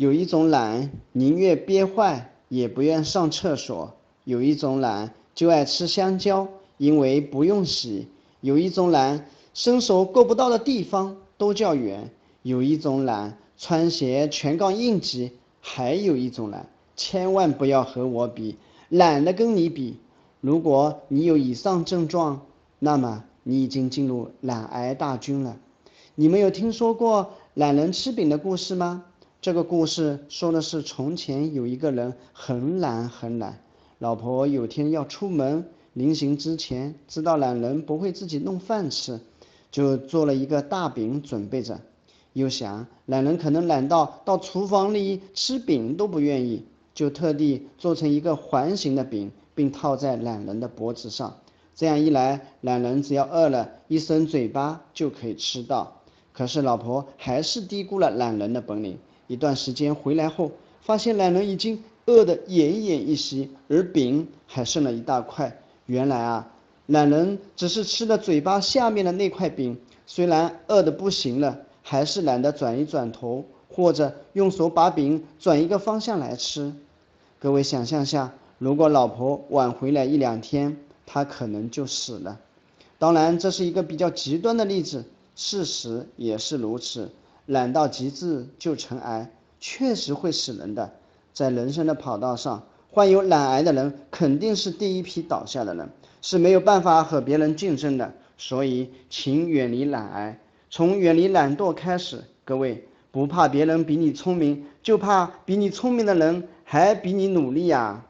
有一种懒，宁愿憋坏也不愿上厕所；有一种懒，就爱吃香蕉，因为不用洗；有一种懒，伸手够不到的地方都叫远；有一种懒，穿鞋全靠硬挤；还有一种懒，千万不要和我比，懒得跟你比。如果你有以上症状，那么你已经进入懒癌大军了。你们有听说过懒人吃饼的故事吗？这个故事说的是从前有一个人很懒很懒，老婆有天要出门，临行之前知道懒人不会自己弄饭吃，就做了一个大饼准备着。又想懒人可能懒到到厨房里吃饼都不愿意，就特地做成一个环形的饼，并套在懒人的脖子上。这样一来，懒人只要饿了，一伸嘴巴就可以吃到。可是老婆还是低估了懒人的本领。一段时间回来后，发现懒人已经饿得奄奄一息，而饼还剩了一大块。原来啊，懒人只是吃了嘴巴下面的那块饼，虽然饿得不行了，还是懒得转一转头，或者用手把饼转一个方向来吃。各位想象下，如果老婆晚回来一两天，他可能就死了。当然，这是一个比较极端的例子，事实也是如此。懒到极致就成癌，确实会死人的。在人生的跑道上，患有懒癌的人肯定是第一批倒下的人，是没有办法和别人竞争的。所以，请远离懒癌，从远离懒惰开始。各位，不怕别人比你聪明，就怕比你聪明的人还比你努力呀。